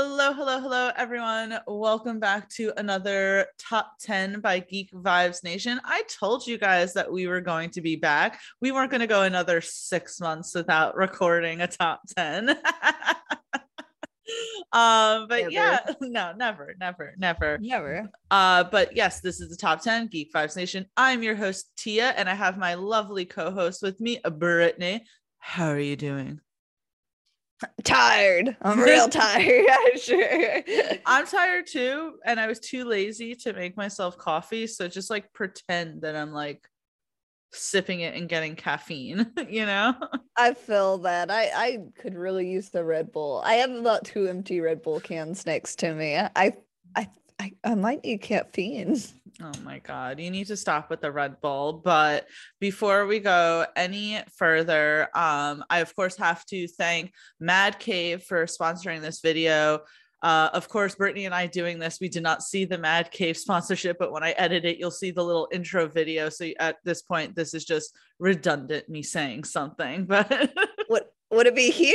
Hello, hello, hello, everyone. Welcome back to another top 10 by Geek Vibes Nation. I told you guys that we were going to be back. We weren't going to go another six months without recording a top 10. um but Never. yeah no never never never Never. uh but yes this is the top 10 geek vibes nation i'm your host tia and i have my lovely co-host with me brittany how are you doing Tired. I'm real tired. sure. i'm tired too and i was too lazy to make myself coffee so just like pretend that i'm like sipping it and getting caffeine you know I feel that. I I could really use the Red Bull. I have about two empty Red Bull cans next to me. I I I, I might need caffeine. Oh my God. You need to stop with the Red Bull. But before we go any further, um, I of course have to thank Mad Cave for sponsoring this video. Uh, of course, Brittany and I doing this, we did not see the Mad Cave sponsorship, but when I edit it, you'll see the little intro video. So at this point, this is just redundant me saying something, but What would it be here?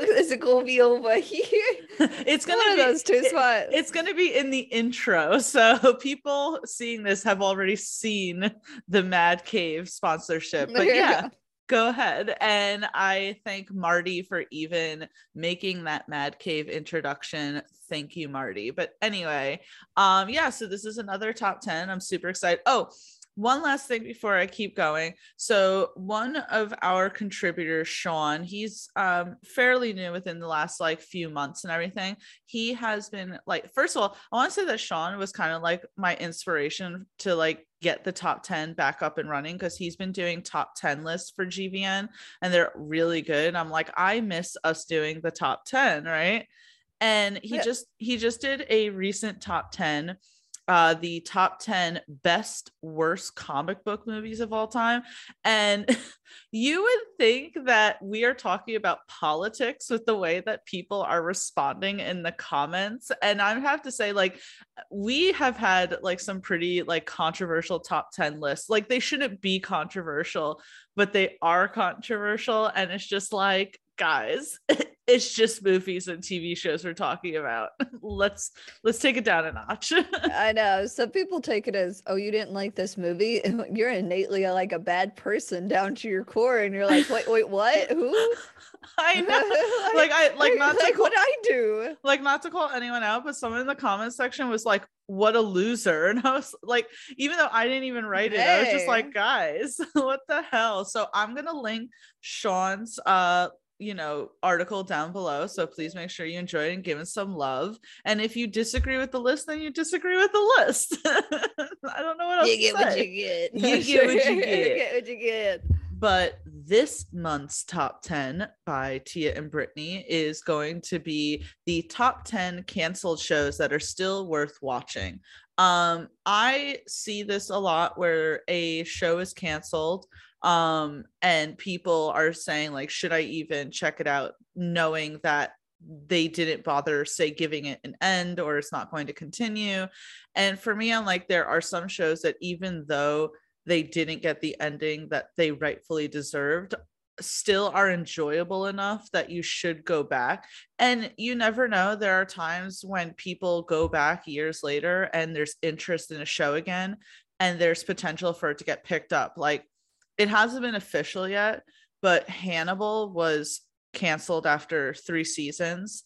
Is it gonna be over here? it's gonna of be those two it- spots. it's going to be in the intro. So people seeing this have already seen the Mad Cave sponsorship. But There yeah, go. go ahead. And I thank Marty for even making that Mad Cave introduction. Thank you, Marty. But anyway, um, yeah, so this is another top 10. I'm super excited. Oh, one last thing before I keep going. So one of our contributors, Sean, he's um fairly new within the last like few months and everything. He has been like, first of all, I want to say that Sean was kind of like my inspiration to like get the top 10 back up and running because he's been doing top 10 lists for GVN and they're really good. I'm like, I miss us doing the top 10, right? And he Yeah. just he just did a recent top 10 uh the top 10 best worst comic book movies of all time. And you would think that we are talking about politics with the way that people are responding in the comments. And i have to say like we have had like some pretty like controversial top 10 lists. Like they shouldn't be controversial but they are controversial. And it's just like guys it's just movies and tv shows we're talking about let's let's take it down a notch I know. Some people take it as, oh, you didn't like this movie. You're innately like a bad person down to your core, and you're like, wait, wait, what? Who? i know like i like not like call, what I do. like not to call anyone out but someone in the comment section was like what a loser and i was like even though i didn't even write it i was just like guys what the hell so i'm gonna link sean's uh you know article down below so please make sure you enjoy it and give us some love and if you disagree with the list then you disagree with the list i don't know what else You get what you get. You get what you get. You get what you get. but this month's top 10 by Tia and Brittany is going to be the top 10 canceled shows that are still worth watching. Um, I see this a lot where a show is canceled um and people are saying like should I even check it out knowing that they didn't bother say giving it an end or it's not going to continue. And for me I'm like there are some shows that even though they didn't get the ending that they rightfully deserved still are enjoyable enough that you should go back and you never know there are times when people go back years later and there's interest in a show again and there's potential for it to get picked up like it hasn't been official yet but hannibal was canceled after three seasons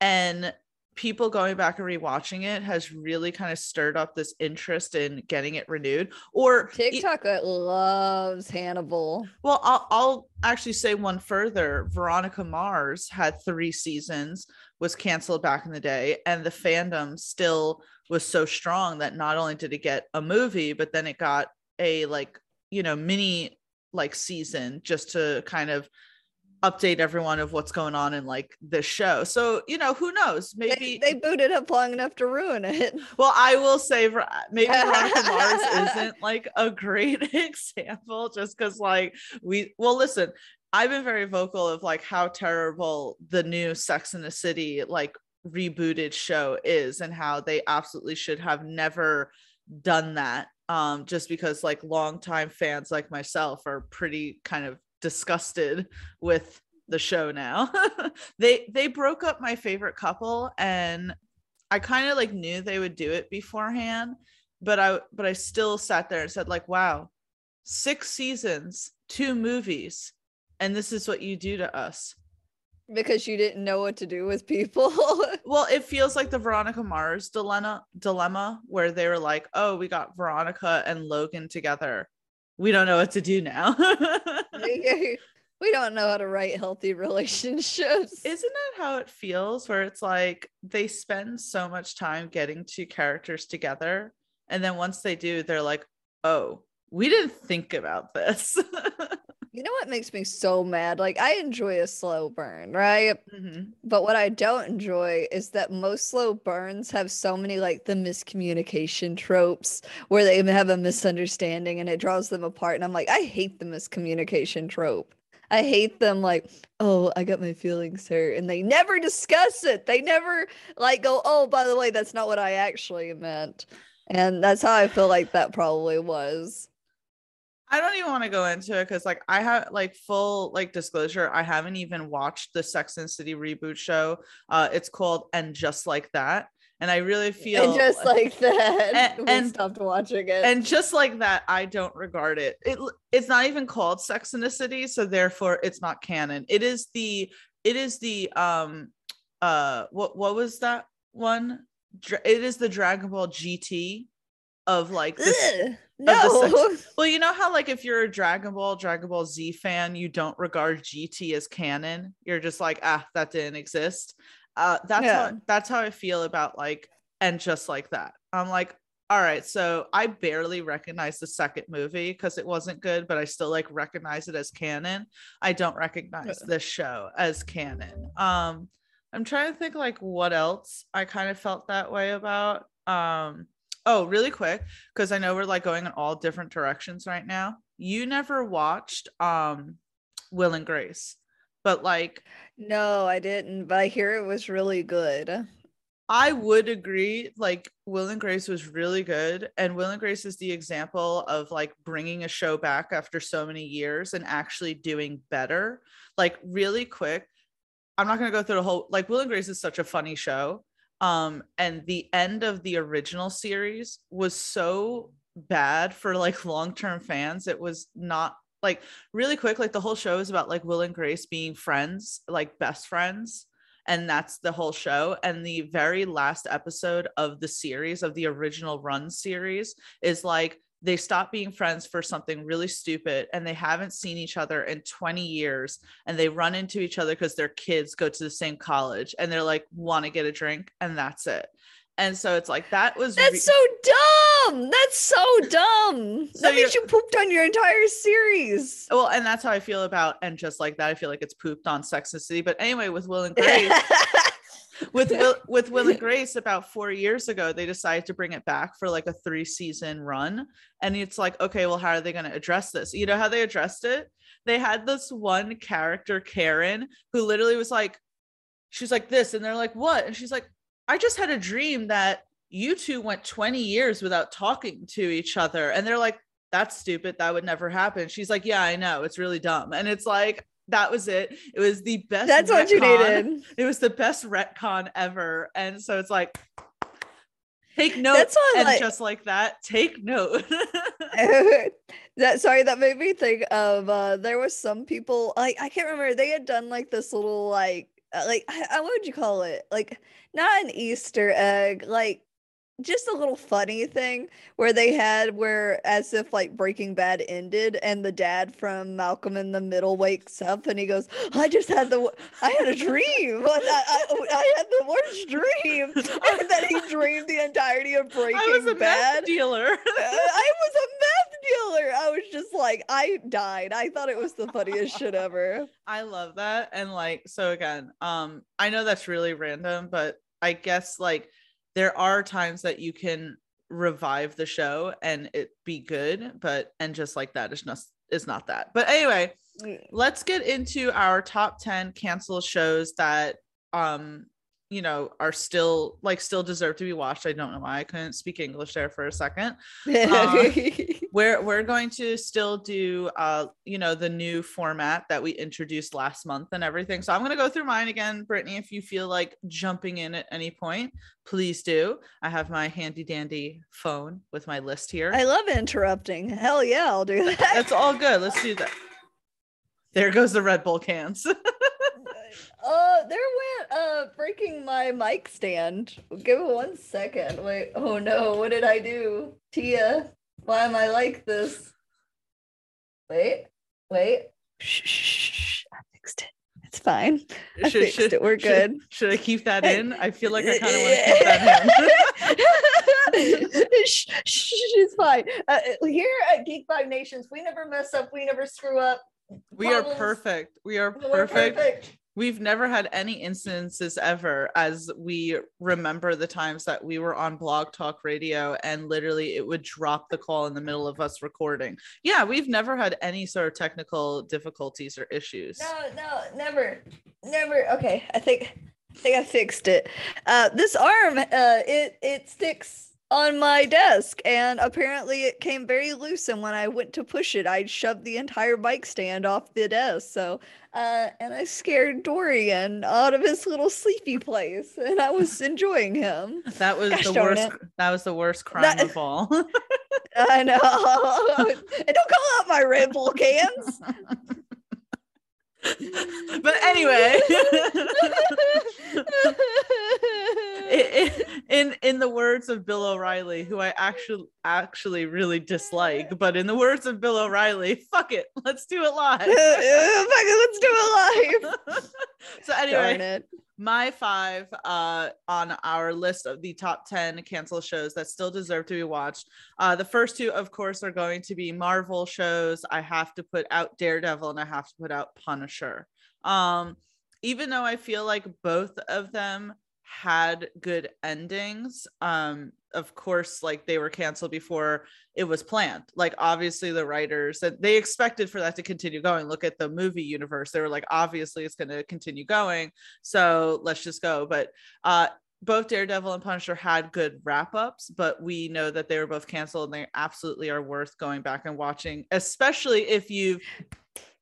and people going back and rewatching it has really kind of stirred up this interest in getting it renewed or TikTok loves Hannibal. well, I'll, I'll actually say one further. Veronica Mars had three seasons, was canceled back in the day, and the fandom still was so strong that not only did it get a movie, but then it got a like, you know, mini like season just to kind of update everyone of what's going on in like this show. So, you know, who knows? Maybe They, they booted up long enough to ruin it. well, I will say maybe Veronica Mars isn't like a great example just because like we well listen, I've been very vocal of like how terrible the new Sex in the City like rebooted show is and how they absolutely should have never done that. Um, just because like longtime fans like myself are pretty kind of disgusted with the show now. they they broke up my favorite couple and I kind of like knew they would do it beforehand, but I but I still sat there and said like, wow, six seasons, two movies, and this is what you do to us. Because you didn't know what to do with people. well, it feels like the Veronica Mars dilemma dilemma where they were like, "Oh, we got Veronica and Logan together. We don't know what to do now." we don't know how to write healthy relationships. Isn't that how it feels where it's like they spend so much time getting two characters together and then once they do, they're like, "Oh, we didn't think about this." You know what makes me so mad? Like I enjoy a slow burn, right? Mm-hmm. But what I don't enjoy is that most slow burns have so many like the miscommunication tropes where they have a misunderstanding and it draws them apart. And I'm like, I hate the miscommunication trope. I hate them like, oh, I got my feelings hurt. And they never discuss it. They never like go, oh, by the way, that's not what I actually meant. And that's how I feel like that probably was. I don't even want to go into it because like I have like full like disclosure, I haven't even watched the Sex and City reboot show. Uh it's called And Just Like That. And I really feel and just like that. And, and stopped watching it. And just like that, I don't regard it. It it's not even called Sex and the City, so therefore it's not canon. It is the it is the um uh what what was that one? it is the Dragon Ball GT of like this, no. well, you know how like if you're a Dragon Ball, Dragon Ball Z fan, you don't regard GT as canon. You're just like, ah, that didn't exist. Uh, that's yeah. how that's how I feel about like and just like that. I'm like, all right, so I barely recognize the second movie because it wasn't good, but I still like recognize it as canon. I don't recognize this show as canon. Um, I'm trying to think like what else I kind of felt that way about. Um, oh, really quick, because I know we're like going in all different directions right now. You never watched um Will and Grace, but like no, I didn't, but I hear it was really good. I would agree. Like Will and Grace was really good, and Will and Grace is the example of like bringing a show back after so many years and actually doing better. Like really quick, I'm not going to go through the whole like Will and Grace is such a funny show. Um and the end of the original series was so bad for like long-term fans. It was not like really quick like the whole show is about like Will and Grace being friends, like best friends and that's the whole show and the very last episode of the series of the original run series is like they stop being friends for something really stupid and they haven't seen each other in 20 years and they run into each other because their kids go to the same college and they're like want to get a drink? And that's it. And so it's like that was that's re- so dumb! That's so dumb! So that means you pooped on your entire series. Well and that's how i feel about and just like that i feel like it's pooped on sex and city but anyway with will and grace with Will, with Will and Grace about four years ago, they decided to bring it back for like a three season run. And it's like, okay, well, how are they going to address this? You know how they addressed it? They had this one character, Karen, who literally was like, she's like this. And they're like, what? And she's like, I just had a dream that you two went 20 years without talking to each other. And they're like, that's stupid. That would never happen. She's like, yeah, I know. It's really dumb. And it's like, that was it. It was the best. That's retcon. what you needed. It was the best retcon ever. And so it's like, take note. That's and like, just like that, take note. that sorry, that made me think of uh there was some people like I can't remember, they had done like this little like uh, like I, what would you call it? Like not an Easter egg, like just a little funny thing where they had where as if like Breaking Bad ended and the dad from Malcolm in the Middle wakes up and he goes, "I just had the I had a dream. I, I, I had the worst dream." and then he dreamed the entirety of Breaking I was a Bad. Meth dealer. I was a meth dealer. I was just like, I died. I thought it was the funniest shit ever. I love that. And like, so again, um, I know that's really random, but I guess like there are times that you can revive the show and it be good but and just like that is not is not that. But anyway let's get into our top 10 canceled shows that um you know are still like still deserve to be watched. I don't know why i couldn't speak english there for a second. Uh, we're we're going to still do uh you know the new format that we introduced last month and everything. So i'm going to go through mine again. Brittany if you feel like jumping in at any point please do. I have my handy dandy phone with my list here. I love interrupting. Hell yeah, I'll do that. that's all good. Let's do that. There goes the red bull cans Uh, there went uh breaking my mic stand. Give it one second. Wait. Oh no, what did I do? Tia, why am I like this? Wait, wait. Shh, shh, shh. I fixed it. It's fine. I Should- fixed should- it. We're good. Should I keep that in? I feel like I kind of want to keep that in. shh, shh, it's fine. Uh, here at Geek Vibes Nations, we never mess up. We never screw up. we are perfect. We are We're perfect. We've never had any instances ever as we remember the times that we were on Blog Talk Radio and literally it would drop the call in the middle of us recording. Yeah, we've never had any sort of technical difficulties or issues. No, no, never, never. Okay, I think I think I fixed it. Uh, this arm, uh, it it sticks on my desk, and apparently it came very loose. And when I went to push it, I shoved the entire bike stand off the desk. So, uh, and I scared Dorian out of his little sleepy place, and I was enjoying him. That was Gosh the worst. it. That was the worst crime That- of all. I know. and don't call out my Red Bull cans. but anyway, in in the words of Bill O'Reilly, who I actually actually really dislike, but in the words of Bill O'Reilly, fuck it, let's do it live. Fuck it, let's do it live. so anyway, my five uh on our list of the top 10 cancel shows that still deserve to be watched uh the first two of course are going to be marvel shows i have to put out daredevil and i have to put out punisher um even though i feel like both of them had good endings um of course like they were canceled before it was planned. Like obviously the writers that they expected for that to continue going. Look at the movie universe. They were like obviously it's going to continue going so let's just go. But uh both daredevil and punisher had good wrap ups but we know that they were both canceled and they absolutely are worth going back and watching especially if you've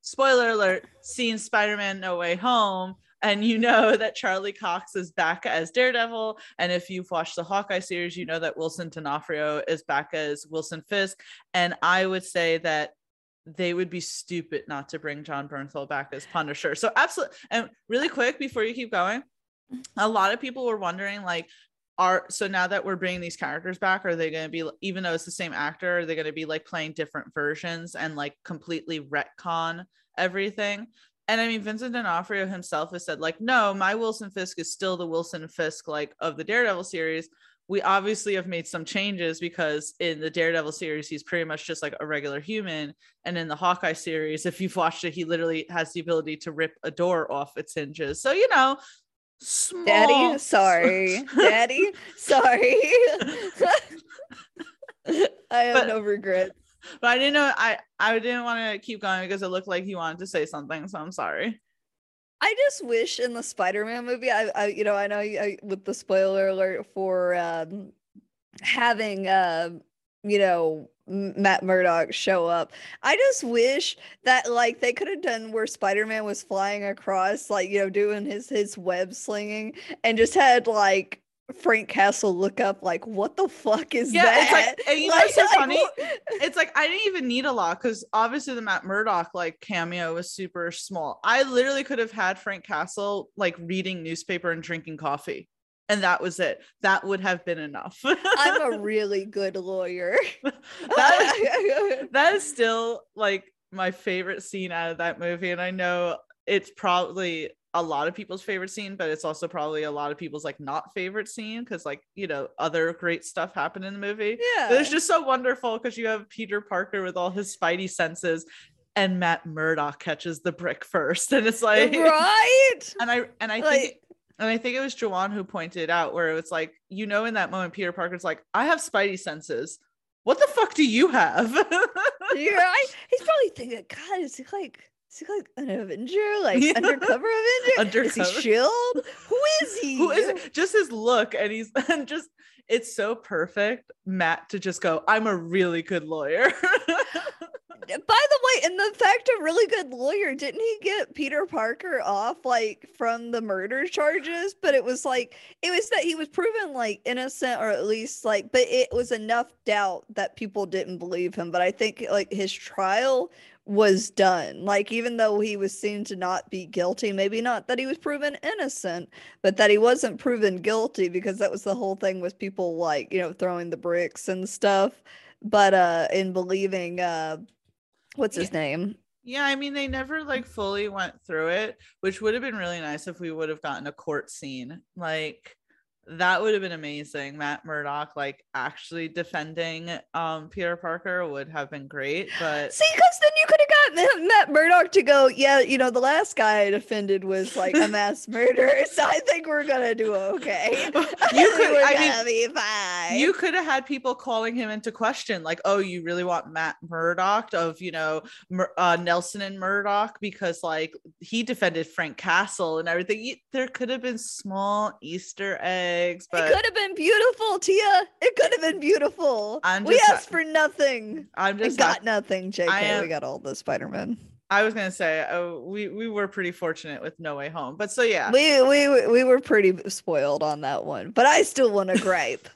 spoiler alert seen spider-man no way home and you know that Charlie Cox is back as Daredevil. And if you've watched the Hawkeye series, you know that Wilson D'Onofrio is back as Wilson Fisk. And I would say that they would be stupid not to bring Jon Bernthal back as Punisher. So absolutely. And really quick before you keep going, a lot of people were wondering like, are so now that we're bringing these characters back, are they going to be even though it's the same actor, are they going to be like playing different versions and like completely retcon everything? And I mean, Vincent D'Onofrio himself has said, like, no, my Wilson Fisk is still the Wilson Fisk, like, of the Daredevil series. We obviously have made some changes because in the Daredevil series, he's pretty much just like a regular human. And in the Hawkeye series, if you've watched it, he literally has the ability to rip a door off its hinges. So, you know, small. Daddy, sorry. Daddy, sorry. I have But- no regrets. But I didn't know, I, I didn't want to keep going because it looked like he wanted to say something. So I'm sorry. I just wish in the Spider-Man movie, I, I you know, I know I, with the spoiler alert for um, having, um, you know, Matt Murdock show up. I just wish that like they could have done where Spider-Man was flying across, like you know, doing his his web slinging, and just had like Frank Castle look up, like, what the fuck is Yeah, that? it's like, and you know Like- what's so like, funny? what- it's like I didn't even need a lot because obviously the Matt Murdock like cameo was super small. I literally could have had Frank Castle like reading newspaper and drinking coffee, and that was it. That would have been enough. I'm a really good lawyer. that, that is still like my favorite scene out of that movie, and I know it's probably a lot of people's favorite scene, but it's also probably a lot of people's like not favorite scene because like you know other great stuff happened in the movie. yeah. But it's just so wonderful because you have Peter Parker with all his spidey senses, and Matt Murdock catches the brick first, and it's like, right. and I and I think. And I think it was Jawan who pointed out where it was like, you know, in that moment, Peter Parker's like, I have spidey senses. What the fuck do you have? you're right. He's probably thinking, God, is he like, is he like an Avenger, like Yeah. undercover Avenger? Is he Shield? Who is he? Who is it? Just his look, and he's and just it's so perfect, Matt, to just go, I'm a really good lawyer. By the way, and the fact of really good lawyer, didn't he get Peter Parker off like from the murder charges? But it was like it was that he was proven like innocent or at least like but it was enough doubt that people didn't believe him. But I think like his trial was done. Like even though he was seen to not be guilty, maybe not that he was proven innocent, but that he wasn't proven guilty because that was the whole thing with people like, you know, throwing the bricks and stuff. But uh in believing uh what's his name? yeah, I mean, they never like fully went through it, which would have been really nice if we would have gotten a court scene. Like that would have been amazing. Matt Murdock, like actually defending um Peter Parker would have been great. But See, because then you could Ma- Matt Murdock to go, yeah, you know, the last guy I defended was like a mass murderer, so I think we're gonna do okay. you could I mean be fine. you could have had people calling him into question like oh you really want matt murdock of you know Mur- uh, nelson and murdock because like he defended frank castle and everything there could have been small easter eggs but it could have been beautiful, Tia. It could have been beautiful. We asked for nothing. i'm We just got nothing, JK. am- we got all the Spider-Man. i was gonna say oh, we we were pretty fortunate with no way home but so yeah We we we were pretty spoiled on that one, but I still want to gripe.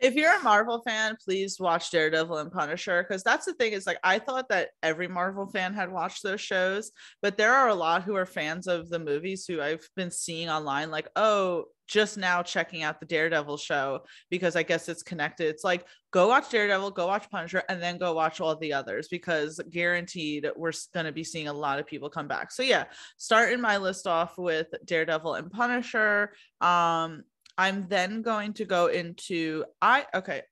if you're a Marvel fan, please watch Daredevil and Punisher because that's the thing is like I thought that every Marvel fan had watched those shows, but there are a lot who are fans of the movies who I've been seeing online like, oh, just now checking out the Daredevil show because I guess it's connected. It's like go watch Daredevil, go watch Punisher, and then go watch all the others because guaranteed we're going to be seeing a lot of people come back. So yeah, starting my list off with Daredevil and Punisher. Um, I'm then going to go into I okay.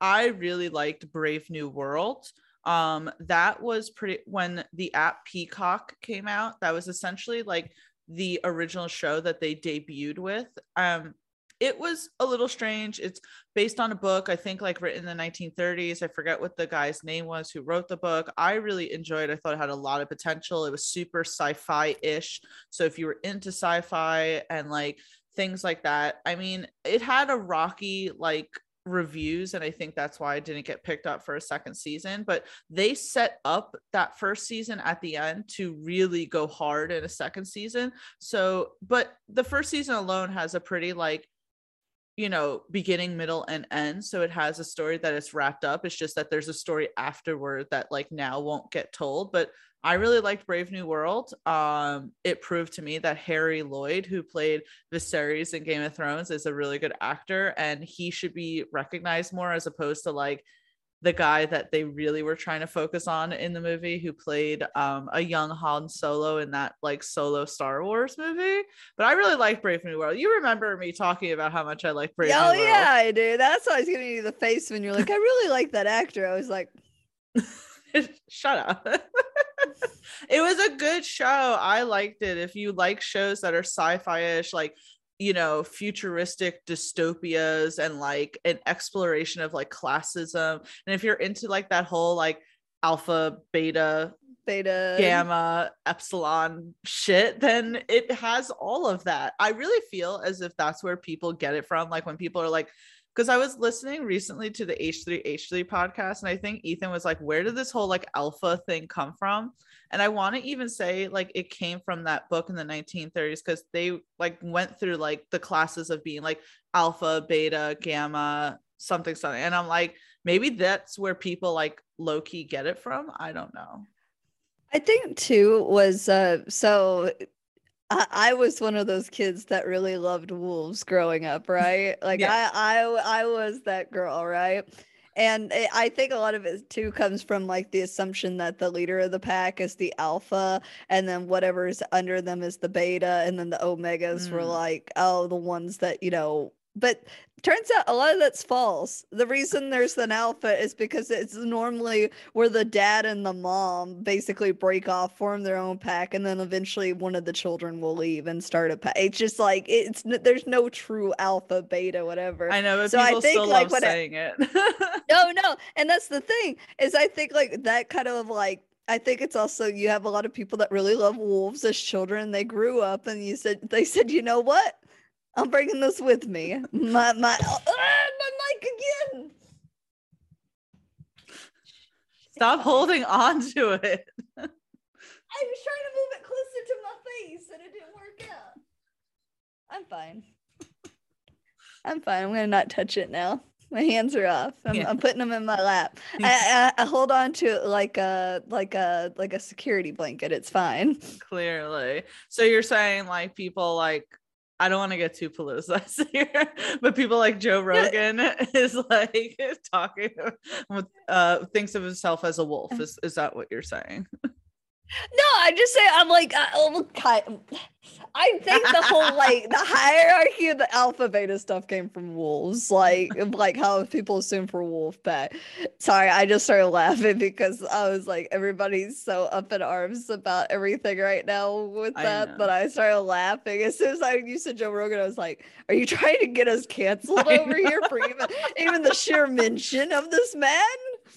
I really liked Brave New World. Um, that was pretty when the app Peacock came out. That was essentially like the original show that they debuted with. Um, it was a little strange. It's based on a book, I think, like written in the 1930s. I forget what the guy's name was who wrote the book. I really enjoyed. It. I thought it had a lot of potential. It was super sci-fi ish. So if you were into sci-fi and like things like that, I mean, it had a rocky like reviews and i think that's why i didn't get picked up for a second season but they set up that first season at the end to really go hard in a second season. So but the first season alone has a pretty like you know beginning middle and end. So it has a story that is wrapped up. It's just that there's a story afterward that like now won't get told. But i really liked brave new world um it proved to me that harry lloyd who played viserys in game of thrones is a really good actor and he should be recognized more as opposed to like the guy that they really were trying to focus on in the movie who played um, a young Han Solo in that like solo Star Wars movie. But I really liked Brave New World. You remember me talking about how much I like Brave oh New World. Oh, yeah, I do. That's why I was giving you the face when you're like, I really like that actor. I was like, Shut up. it was a good show. I liked it. If you like shows that are sci-fi-ish, like you know, futuristic dystopias and like an exploration of like classism. And if you're into like that whole like alpha, beta, beta. gamma, epsilon shit, then it has all of that. I really feel as if that's where people get it from. Like when people are like, because I was listening recently to the H3H3 podcast, and I think Ethan was like, Where did this whole like alpha thing come from? And I want to even say like it came from that book in the 1930s because they like went through like the classes of being like alpha, beta, gamma, something, something. And I'm like, maybe that's where people like low key get it from. I don't know. I think too was uh so I, I was one of those kids that really loved wolves growing up, right? Like Yeah. I, I I was that girl, right? And I- I think a lot of it too comes from like the assumption that the leader of the pack is the alpha, and then whatever's under them is the beta, and then the omegas were Mm. like, oh, the ones that you know. But turns out a lot of that's false. The reason there's an alpha is because it's normally where the dad and the mom basically break off, form their own pack, and then eventually one of the children will leave and start a pack. It's just like it's there's no true alpha, beta, whatever. I know, but So I think, still like, love when I- saying it. no, oh, no, and that's the thing is I think like that kind of like I think it's also you have a lot of people that really love wolves as children. They grew up and you said they said, you know what? I'm bringing this with me. My my oh, ah, my mic again. Stop holding on to it. I was trying to move it closer to my face and it didn't work out. I'm fine. I'm fine. I'm gonna not touch it now. My hands are off. I'm, yeah. I'm putting them in my lap. I, I, I, hold on to it like a like a like a security blanket. It's fine. Clearly. So you're saying like people like I don't want to get too politicized here, but people like Joe Rogan is like talking with uh thinks of himself as a wolf. Is is that what you're saying? No, I just say I'm like I, oh, I think the whole like the hierarchy of the alpha beta stuff came from wolves, like like how people assume for wolf pack. Sorry, I just started laughing because I was like everybody's so up in arms about everything right now with that I that I started laughing as soon as I you said Joe Rogan. I was like, "Are you trying to get us canceled I over know. here for even even the sheer mention of this man?"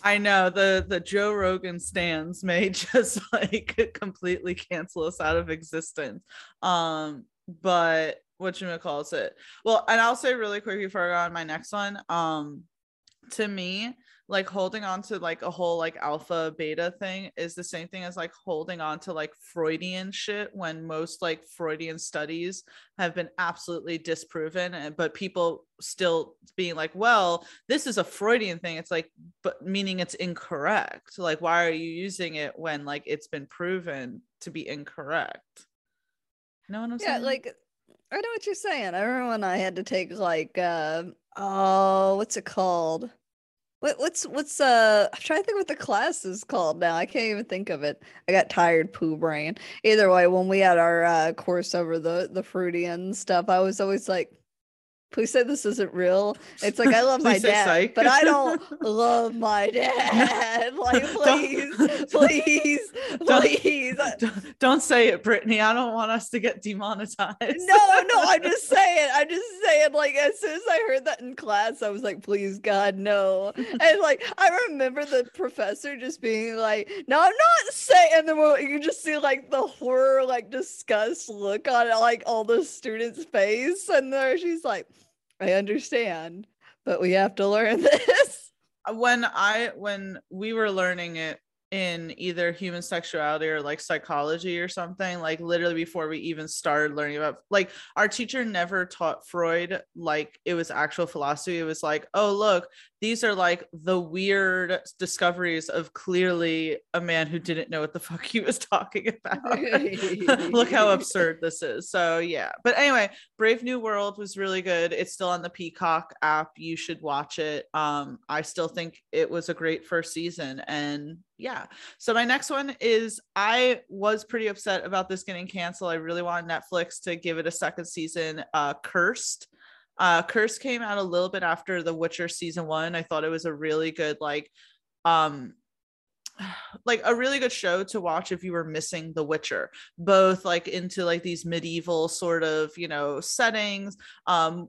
I know the the Joe Rogan stands may just like completely cancel us out of existence. Um, but what you calls it? Well, and I'll say really quick before I go on my next one. Um, to me, like holding on to like a whole like alpha beta thing is the same thing as like holding on to like Freudian shit when most like Freudian studies have been absolutely disproven and but people still being like well this is a Freudian thing. It's like but meaning it's incorrect. Like why are you using it when like it's been proven to be incorrect? No one I'm saying. yeah like I know what you're saying. I remember when I had to take like uh oh what's it called what, what's what's uh I'm trying to think what the class is called now. I can't even think of it. I got tired poo brain. Either way, when we had our uh, course over the the Freudian stuff, I was always like, please say this isn't real. It's like I love my dad, psych. but I don't love my dad. Like, please, please, please. Don't, don't, say it, Brittany. I don't want us to get demonetized. No, no, I'm just saying. I'm just saying. Like, as soon as I heard that in class, I was like, please, God, no. And like, I remember the professor just being like, "No, I'm not saying." And then you just see like the horror, like disgust look on like all the students' face, and there she's like I understand, but we have to learn this. When I when we were learning it in either human sexuality or like psychology or something like literally before we even started learning about like our teacher never taught freud like it was actual philosophy it was like oh look these are like the weird discoveries of clearly a man who didn't know what the fuck he was talking about look how absurd this is so yeah but anyway brave new world was really good it's still on the peacock app you should watch it um i still think it was a great first season and yeah. So my next one is I was pretty upset about this getting canceled. I really wanted Netflix to give it a second season. Uh Cursed. Uh Cursed came out a little bit after The Witcher season 1. I thought it was a really good like um like a really good show to watch if you were missing the witcher both like into like these medieval sort of you know settings um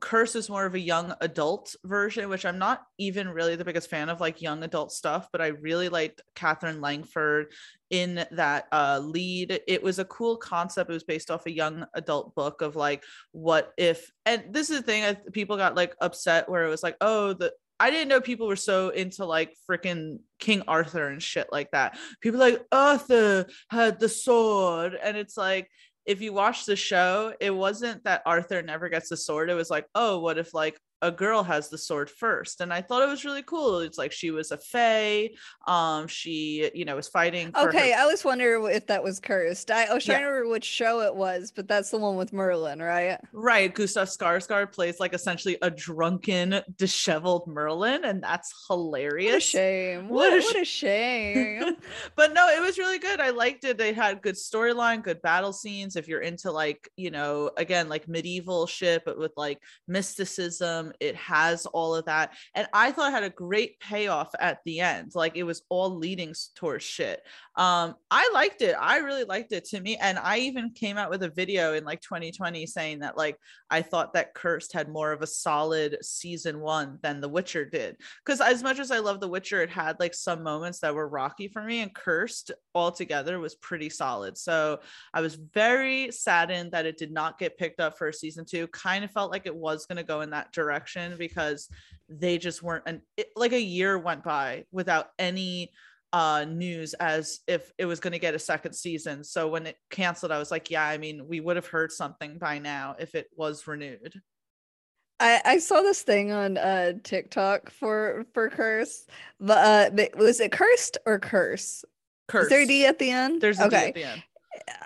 Curse is more of a young adult version, which I'm not even really the biggest fan of like young adult stuff, but I really liked Katherine Langford in that uh, lead. It was a cool concept. It was based off a young adult book of like, what if, and this is the thing, people got like upset where it was like, oh, the, I didn't know people were so into like freaking King Arthur and shit like that. People like Arthur had the sword, and it's like if you watch the show, it wasn't that Arthur never gets the sword. It was like, oh, what if like a girl has the sword first and i thought it was really cool. It's like she was a fae um she you know was fighting okay her- i was wondering if that was cursed. I, I was trying yeah. to remember which show it was but that's the one with merlin right? Right gustaf skarsgård plays like essentially a drunken disheveled merlin and that's hilarious what a shame. What, what, a, what a shame. But no it was really good. I liked it. They had good storyline good battle scenes. If you're into like you know again like medieval shit but with like mysticism It has all of that. And I thought it had a great payoff at the end. Like it was all leading towards shit. Um, I liked it. I really liked it to me. And I even came out with a video in like 2020 saying that like I thought that Cursed had more of a solid season one than The Witcher did. Because as much as I love The Witcher, it had like some moments that were rocky for me, and Cursed altogether was pretty solid. So I was very saddened that it did not get picked up for season two. Kind of felt like it was going to go in that direction because they just weren't and like a year went by without any uh news as if it was going to get a second season so when it canceled i was like yeah i mean we would have heard something by now if it was renewed I, I saw this thing on uh TikTok for for curse, but uh, was it cursed or curse? Curse. Is there a D at the end? There's a okay. D at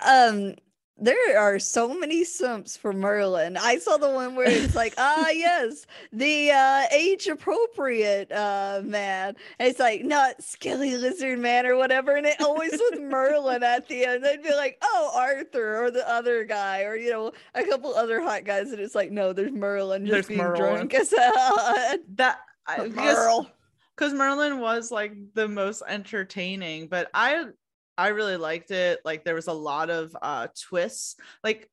the end. Um, there are so many simps for Merlin. I saw the one where it's like, ah, yes, the uh, age appropriate uh, man. And it's like, not Skelly Lizard Man or whatever. And it always was Merlin at the end. They'd be like, oh, Arthur or the other guy or, you know, a couple other hot guys. And it's like, no, there's Merlin just there's being Merlin. drunk as hell. That, I, Merle. Because Merlin was like the most entertaining, but I I really liked it. Like there was a lot of uh twists. Like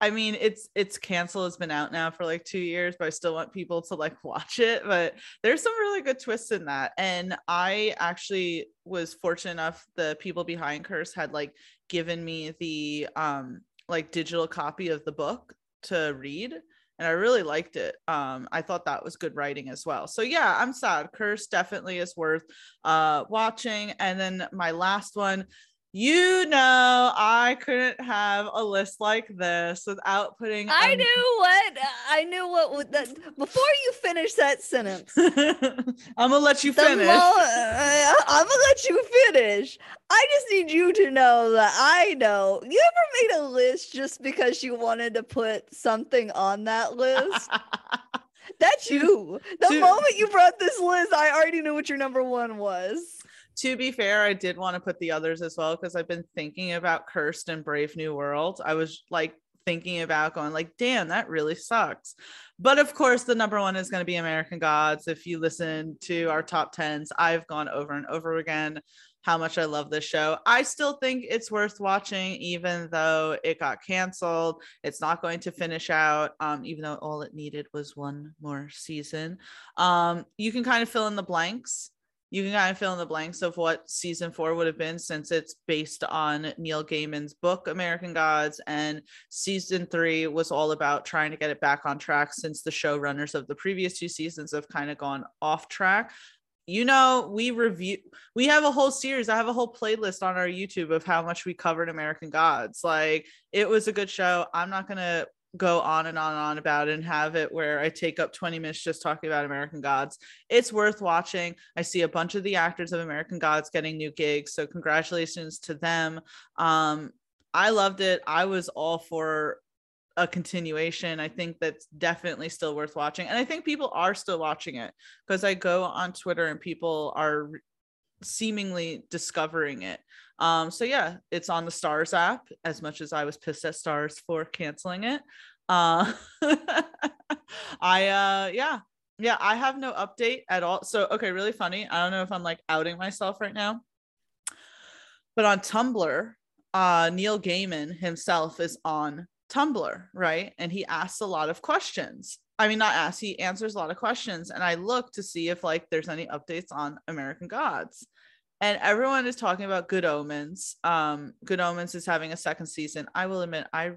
I mean, it's it's canceled. It's been out now for like two years, but I still want people to like watch it. But there's some really good twists in that. And I actually was fortunate enough the people behind Curse had like given me the um like digital copy of the book to read and I really liked it. Um, I thought that was good writing as well. So yeah, I'm sad. Curse definitely is worth uh watching. And then my last one, you know I couldn't have a list like this without putting. I um... knew what I knew what would that before you finish that sentence. I'm gonna let you finish. Mo- uh, I'm gonna let you finish. I just need you to know that I know you ever made a list just because you wanted to put something on that list. That's you. The to, moment you brought this list, I already knew what your number one was to be fair, I did want to put the others as well because I've been thinking about Cursed and Brave New World. I was like thinking about going like, damn, that really sucks. But of course, the number one is going to be American Gods. If you listen to our top tens, I've gone over and over again how much I love this show. I still think it's worth watching, even though it got canceled. It's not going to finish out, um, even though all it needed was one more season. Um, you can kind of fill in the blanks you can kind of fill in the blanks of what season four would have been since it's based on Neil Gaiman's book, American Gods. And season three was all about trying to get it back on track since the showrunners of the previous two seasons have kind of gone off track. You know, we review, we have a whole series. I have a whole playlist on our YouTube of how much we covered American Gods. Like, it was a good show. I'm not going to go on and on and on about and have it where I take up 20 minutes just talking about American Gods. It's worth watching. I see a bunch of the actors of American Gods getting new gigs. So congratulations to them. Um, I loved it. I was all for a continuation. I think that's definitely still worth watching. And I think people are still watching it because I go on Twitter and people are seemingly discovering it. Um, so yeah, it's on the Starz app. As much as I was pissed at Starz for canceling it, uh, I uh, yeah, yeah, I have no update at all. So okay, really funny. I don't know if I'm like outing myself right now, but on Tumblr, uh, Neil Gaiman himself is on Tumblr, right? And he asks a lot of questions. I mean, not asks, he answers a lot of questions. And I look to see if like there's any updates on American Gods. And everyone is talking about good omens. Um good omens is having a second season. I will admit i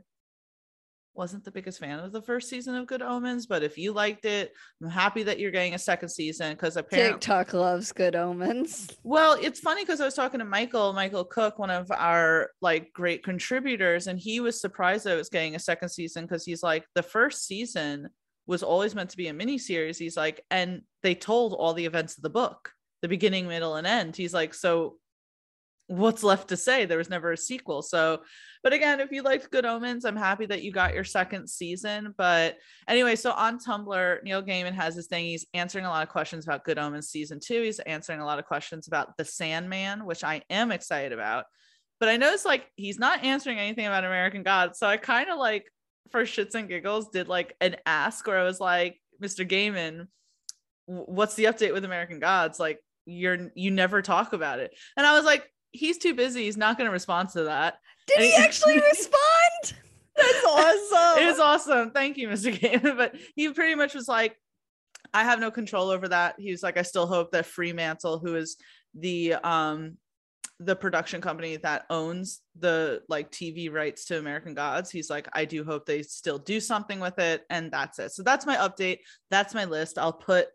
wasn't the biggest fan of the first season of good omens but if you liked it i'm happy that you're getting a second season because apparently tiktok loves good omens. Well it's funny because i was talking to michael michael cook one of our like great contributors and he was surprised that it was getting a second season because he's like the first season was always meant to be a mini series he's like and they told all the events of the book the beginning, middle, and end. He's like, so what's left to say? There was never a sequel. So, but again, if you liked Good Omens, I'm happy that you got your second season. But anyway, so on Tumblr, Neil Gaiman has this thing. He's answering a lot of questions about Good Omens season two. He's answering a lot of questions about The Sandman, which I am excited about. But I noticed like he's not answering anything about American Gods. So I kind of like, for shits and giggles, did like an ask where I was like, Mr. Gaiman, what's the update with American Gods? Like you're you never talk about it. And I was like, he's too busy. He's not going to respond to that. Did and he actually respond? That's awesome. it is awesome. Thank you, Mr. Gaiman. But he pretty much was like, I have no control over that. He was like, I still hope that Fremantle, who is the um the production company that owns the like TV rights to American Gods. He's like, I do hope they still do something with it. And that's it. So that's my update. That's my list. I'll put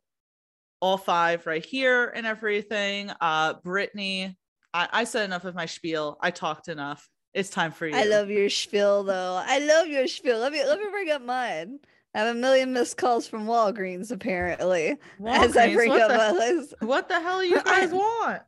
all five right here and everything. Uh Brittany, I, I said enough of my spiel. I talked enough. It's time for you. I love your spiel though. I love your spiel. Let me let me bring up mine. I have a million missed calls from Walgreens apparently. Walgreens? As I bring up the, my list. What the hell you guys want?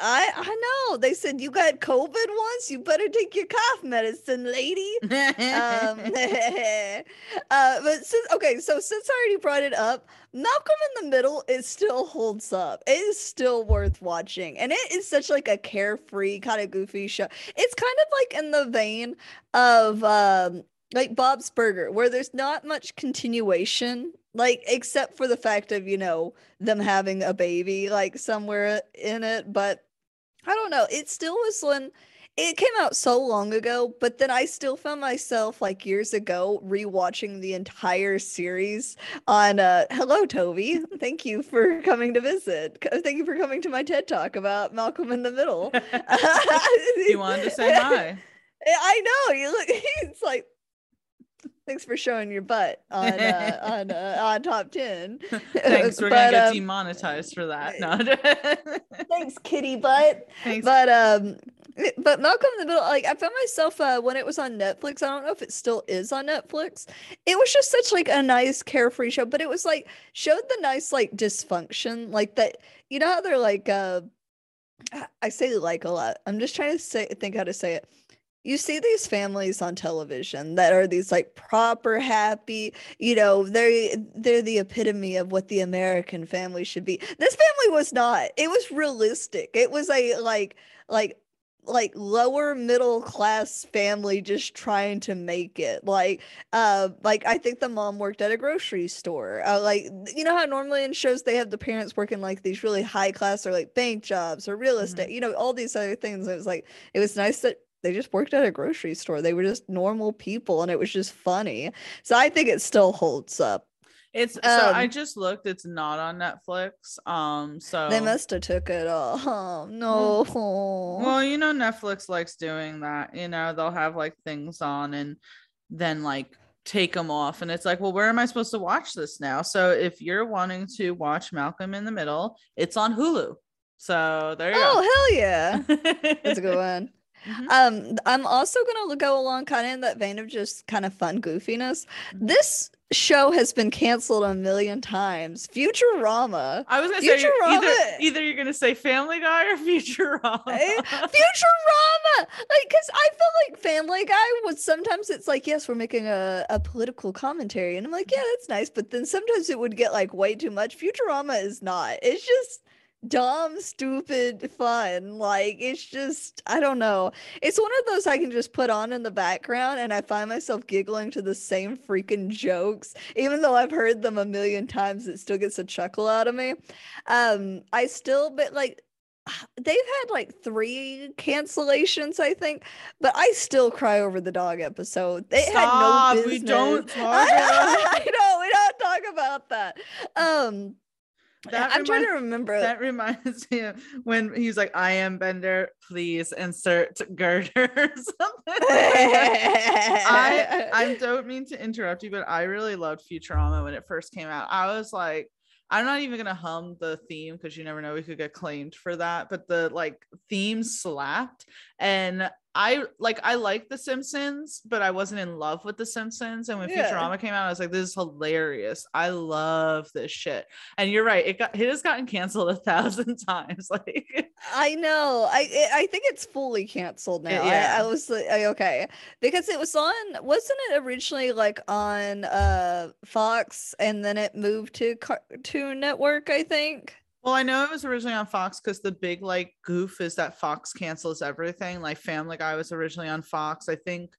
I I know. They said you got COVID once. You better take your cough medicine, lady. um, uh, but since okay, so since I already brought it up, Malcolm in the Middle it still holds up. It is still worth watching, and it is such like a carefree kind of goofy show. It's kind of like in the vein of um, like Bob's Burger, where there's not much continuation like except for the fact of you know them having a baby like somewhere in it but I don't know. It still was when it came out so long ago, but then I still found myself like years ago rewatching the entire series on uh hello Toby. Thank you for coming to visit. Thank you for coming to my TED Talk about Malcolm in the Middle. you wanted to say hi. I know. You look it's like Thanks for showing your butt on uh, on uh, on top ten. Thanks, we're but, gonna get um, demonetized for that. No. thanks, kitty butt. Thanks. But um, but Malcolm in the Middle, like I found myself uh, when it was on Netflix. I don't know if it still is on Netflix. It was just such like a nice carefree show, but it was like showed the nice like dysfunction, like that. You know how they're like uh, I say like a lot. I'm just trying to say think how to say it you see these families on television that are these like proper happy you know they're they're the epitome of what the american family should be. This family was not it was realistic. It was a like like like lower middle class family just trying to make it. Like uh like i think the mom worked at a grocery store. Uh, like you know how normally in shows they have the parents working like these really high class or like bank jobs or real estate mm-hmm. you know all these other things. It was like it was nice that they just worked at a grocery store. They were just normal people and it was just funny. So I think it still holds up. It's um, so I just looked, it's not on Netflix. Um so they must have took it off. Oh, no. Well, you know, Netflix likes doing that. You know, they'll have like things on and then like take them off and it's like well where am i supposed to watch this now so if you're wanting to watch malcolm in the middle it's on hulu so there you oh, go oh hell yeah that's a good one Mm-hmm. Um, I'm also gonna go along kind of in that vein of just kind of fun goofiness. Mm-hmm. This show has been canceled a million times. Futurama. I was gonna Futurama. say either, either you're gonna say Family Guy or Futurama. Futurama, like because I feel like Family Guy was sometimes it's like yes we're making a, a political commentary and I'm like yeah that's nice but then sometimes it would get like way too much. Futurama is not. It's just dumb, stupid fun. Like it's just, I don't know. It's one of those I can just put on in the background and I find myself giggling to the same freaking jokes. Even though I've heard them a million times, it still gets a chuckle out of me. Um, I still but like they've had like three cancellations, I think, but I still cry over the dog episode. They Stop, had no business. We don't talk I, I know we don't talk about that. Um that I'm reminds, trying to remember. That reminds me of when he's like, "I am Bender. Please insert girder." I I don't mean to interrupt you, but I really loved Futurama when it first came out. I was like, I'm not even gonna hum the theme because you never know we could get claimed for that. But the like theme slapped, and I like I like The Simpsons, but I wasn't in love with The Simpsons. And when yeah. Futurama came out, I was like, "This is hilarious! I love this shit." And you're right; it got it has gotten canceled a thousand times. Like, I know. I I think it's fully canceled now. Yeah. I, I was like, okay, because it was on. Wasn't it originally like on uh Fox, and then it moved to Cartoon Network? I think. Well, I know it was originally on Fox because the big like goof is that Fox cancels everything. Like Family Guy was originally on Fox. I think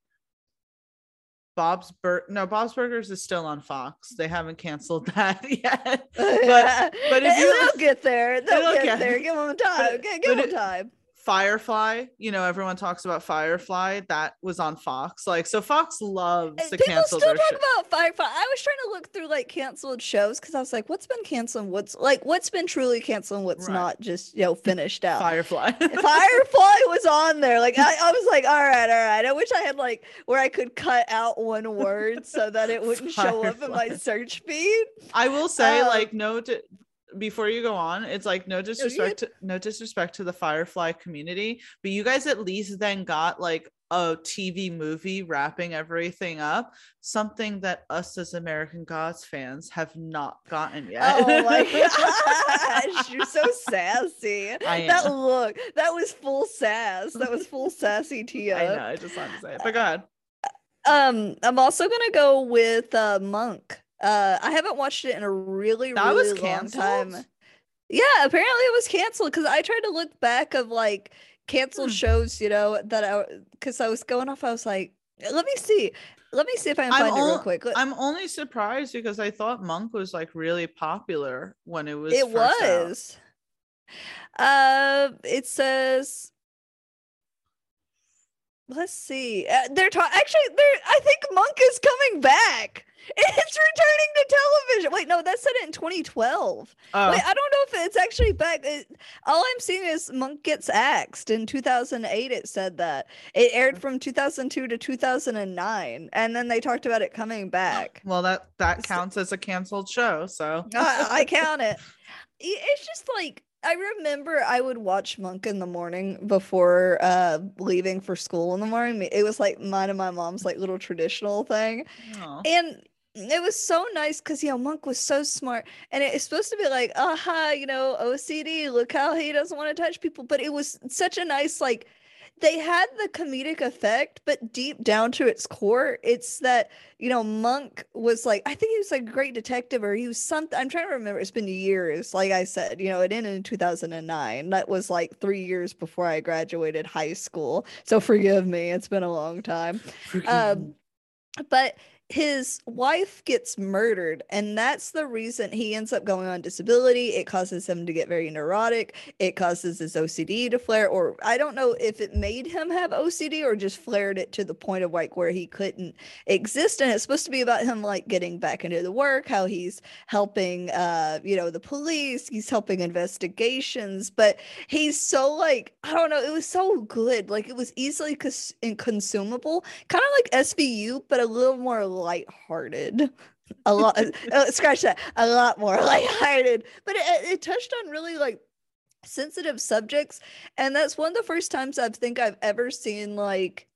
Bob's Bur no Bob's Burgers is still on Fox. They haven't canceled that yet. but but if you- they'll get there, they'll get, get- there. Give them time. but- Give, them time. Firefly, you know, everyone talks about Firefly. That was on Fox. Like, so Fox loves to People cancel still talk shit. about Firefly. I was trying to look through like canceled shows because I was like, what's been canceled? What's like what's been truly canceled? and What's Right. not just you know finished out? Firefly. Firefly was on there. Like I, I was like, all right, all right. I wish I had like where I could cut out one word so that it wouldn't show up in my search feed. I will say, Um, like, no, di- before you go on, it's like no disrespect, to, no disrespect to the Firefly community, but you guys at least then got like a TV movie wrapping everything up, something that us as American Gods fans have not gotten yet. Oh my gosh, you're so sassy. I That look, that was full sass. That was full sassy Tia. I know. I just wanted to say it, but go ahead. Um, I'm also gonna go with uh Monk. Uh, I haven't watched it in a really, That was really long canceled? time. Yeah, apparently it was canceled because I tried to look back of like canceled Hmm. shows, you know, that I because I was going off. I was like, let me see, let me see if I can find it real quick. Let- I'm only surprised because I thought Monk was like really popular when it was. it first out. was. Uh, it says. Let's see. Uh, they're talking. Actually, they're. I think Monk is coming back. It's returning to television. Wait, no, that said it in 2012. Oh, Wait, I don't know if it's actually back. It, all I'm seeing is Monk gets axed in 2008. It said that it aired from 2002 to 2009, and then they talked about it coming back. well, that that counts as a canceled show. So I, I count it. It's just like I remember I would watch Monk in the morning before uh leaving for school in the morning. It was like mine and my mom's like little traditional thing. Aw. And it was so nice because you know Monk was so smart, and it's supposed to be like, aha, you know, OCD. Look how he doesn't want to touch people, but it was such a nice like. They had the comedic effect, but deep down to its core, it's that you know Monk was like, I think he was like a great detective, or he was something. I'm trying to remember. It's been years, like I said, you know, it ended in 2009. That was like three years before I graduated high school. So forgive me, it's been a long time um but his wife gets murdered and that's the reason he ends up going on disability. It causes him to get very neurotic. It causes his ocd to flare or i don't know if it made him have ocd or just flared it to the point of like where he couldn't exist. And it's supposed to be about him like getting back into the work how he's helping uh you know the police he's helping investigations. But he's so like i don't know it was so good. Like it was easily cons- consumable kind of like SVU, but a little more lighthearted. A lot, uh, scratch that, a lot more lighthearted. But it, it touched on really like sensitive subjects, and that's one of the first times I think I've ever seen like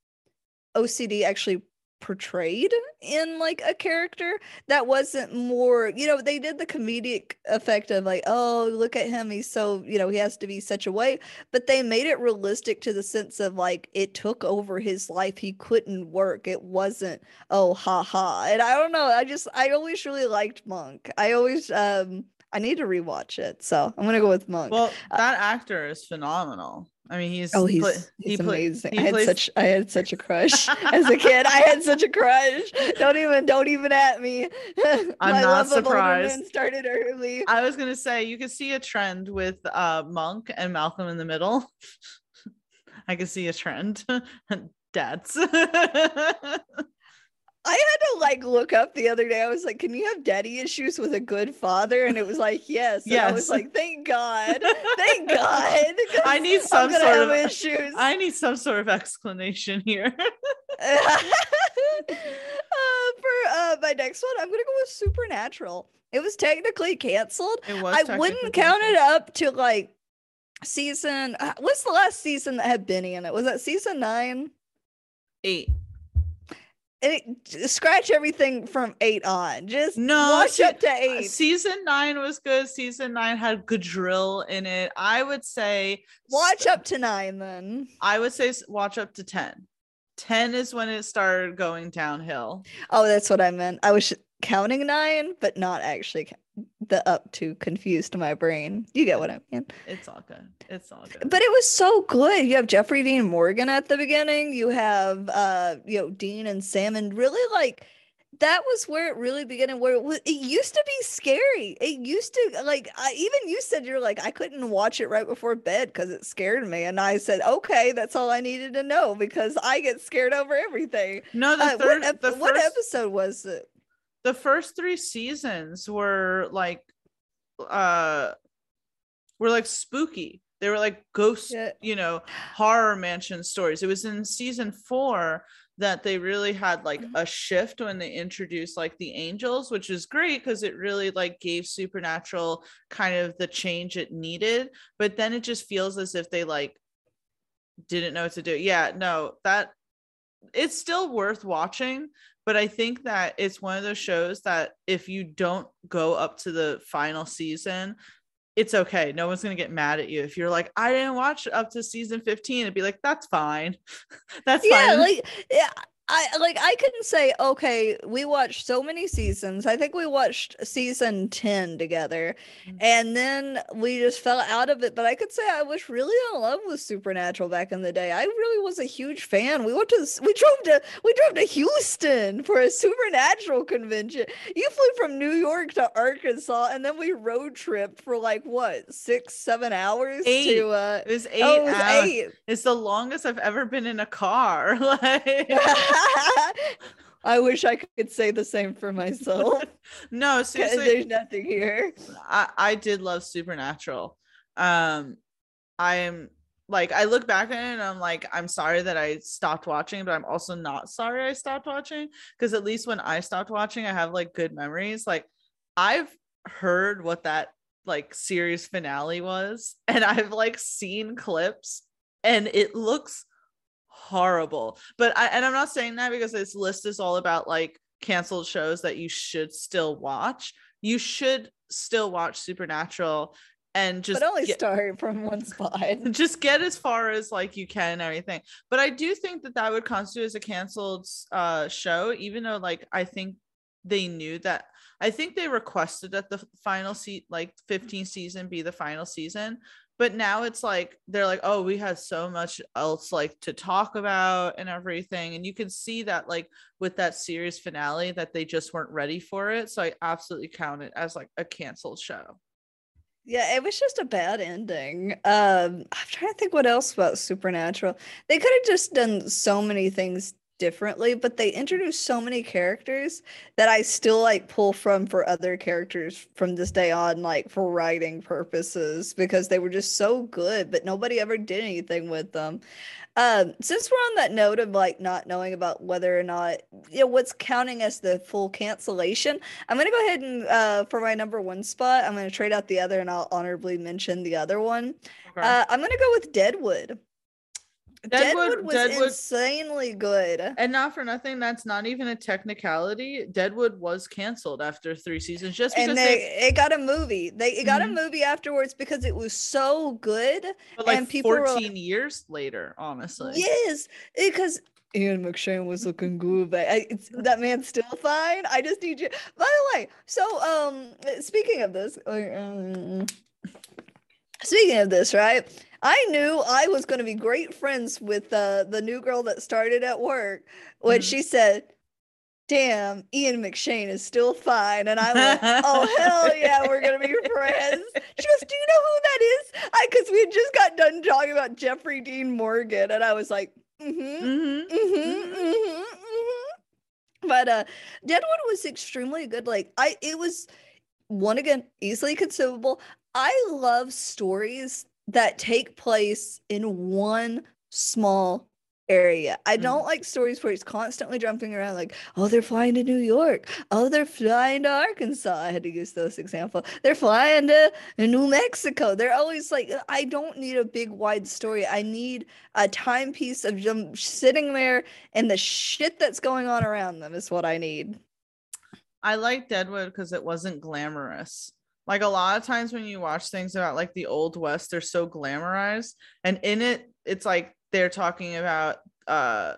OCD actually portrayed in like a character that wasn't more you know they did the comedic effect of like oh look at him he's so you know he has to be such a way but they made it realistic to the sense of like it took over his life he couldn't work it wasn't oh ha ha and i don't know i just i always really liked monk i always um i need to rewatch it so i'm gonna go with monk well, that actor is phenomenal. I mean, he's Oh, pla- he's, he he's amazing. he I had plays- such I had such a crush as a kid. I had such a crush. Don't even don't even at me. My not love of older surprised. started early. I was gonna say you could see a trend with uh Monk and Malcolm in the Middle. I could see a trend. Dads. I had to like look up the other day. I was like, "Can you have daddy issues with a good father?" And it was like, "Yes." And I was like, "Thank God, thank God." I need some sort of- issues. I need some sort of explanation here. uh, for uh, my next one, I'm gonna go with Supernatural. It was technically canceled. It was I wouldn't count it up to like season. uh, What's the last season that had Benny in it? Was that season nine? eight. And it, scratch everything from eight on. Just No, watch see- up to Uh, eight. Season nine was good. Season nine had Gadreel in it. I would say Watch up to nine then. I would say watch up to 10. 10 is when it started going downhill. Oh, that's what I meant. I was counting nine, but not actually. The up to confused my brain. You get what I mean? It's all good. It's all good. But it was so good. You have Jeffrey Dean Morgan at the beginning. You have uh, you know, Dean and Sam, and really like that was where it really began where it, was, it used to be scary it used to like I, even you said you're like i couldn't watch it right before bed because it scared me and i said okay that's all i needed to know because i get scared over everything no the uh, third what, the what first, episode was it the first three seasons were like uh were like spooky they were like ghost yeah. you know horror mansion stories it was in season four that they really had like mm-hmm. a shift when they introduced like the angels which is great because it really like gave supernatural kind of the change it needed but then it just feels as if they like didn't know what to do yeah no that it's still worth watching but i think that it's one of those shows that if you don't go up to the final season it's okay. No one's gonna get mad at you if you're like, I didn't watch up to season 15. It'd be like, that's fine. that's yeah, fine. Like, yeah, I like I couldn't say okay, we watched so many seasons. I think we watched season 10 together mm-hmm. and then we just fell out of it, but I could say I was really in love with Supernatural back in the day. I really was a huge fan. We went to we drove to we drove to Houston for a Supernatural convention. You flew from New York to Arkansas and then we road tripped for like what, 6 7 hours eight. to uh It was 8 oh, it was hours. Eight. It's the longest I've ever been in a car. like I wish I could say the same for myself. no, seriously, there's nothing here. I I did love Supernatural. Um, I am like I look back at it and I'm like I'm sorry that I stopped watching, but I'm also not sorry I stopped watching because at least when I stopped watching, I have like good memories. Like I've heard what that like series finale was, and I've like seen clips, and it looks horrible. But I and I'm not saying that because this list is all about like canceled shows that you should still watch. You should still watch Supernatural and just but only get, start from one spot. Just get as far as like you can and everything. But I do think that that would constitute as a canceled uh show, even though like I think they knew that. I think they requested that the final seat like 15 season be the final season, but now it's like they're like oh we had so much else like to talk about and everything and you can see that like with that series finale that they just weren't ready for it so i absolutely count it as like a canceled show yeah, it was just a bad ending. Um, I'm trying to think what else about Supernatural. They could have just done so many things differently, but they introduced so many characters that I still like pull from for other characters from this day on, like for writing purposes, because they were just so good, but nobody ever did anything with them. Um, since we're on that note of like not knowing about whether or not you know what's counting as the full cancellation, I'm gonna go ahead and uh for my number one spot, I'm gonna trade out the other and I'll honorably mention the other one. Okay. Uh, I'm gonna go with Deadwood. Deadwood, Deadwood was Deadwood, insanely good. And not for nothing, that's not even a technicality. Deadwood was canceled after three seasons just because and they, they it got a movie. They it got mm-hmm. a movie afterwards because it was so good. But like and people 14 were, years later, honestly. Yes, because Ian McShane was looking good, but I, that man's still fine. I just need you. By the way, so um, speaking of this, um, speaking of this, right? I knew I was going to be great friends with uh, the new girl that started at work when mm-hmm. she said, Damn, Ian McShane is still fine. And I went, Oh, hell yeah, we're going to be friends. She goes, Do you know who that is? I, because we had just got done talking about Jeffrey Dean Morgan. And I was like, Mm hmm, mm hmm, mm hmm, mm hmm. But uh, Deadwood was extremely good. Like, I, it was one again, easily consumable. I love stories that take place in one small area. I don't mm. like stories where it's constantly jumping around like, oh, they're flying to New York. Oh, they're flying to Arkansas. I had to use those example. They're flying to New Mexico. They're always like, I don't need a big wide story. I need a timepiece of them sitting there and the shit that's going on around them is what I need. I like Deadwood because it wasn't glamorous like a lot of times when you watch things about like the old west they're so glamorized and in it it's like they're talking about uh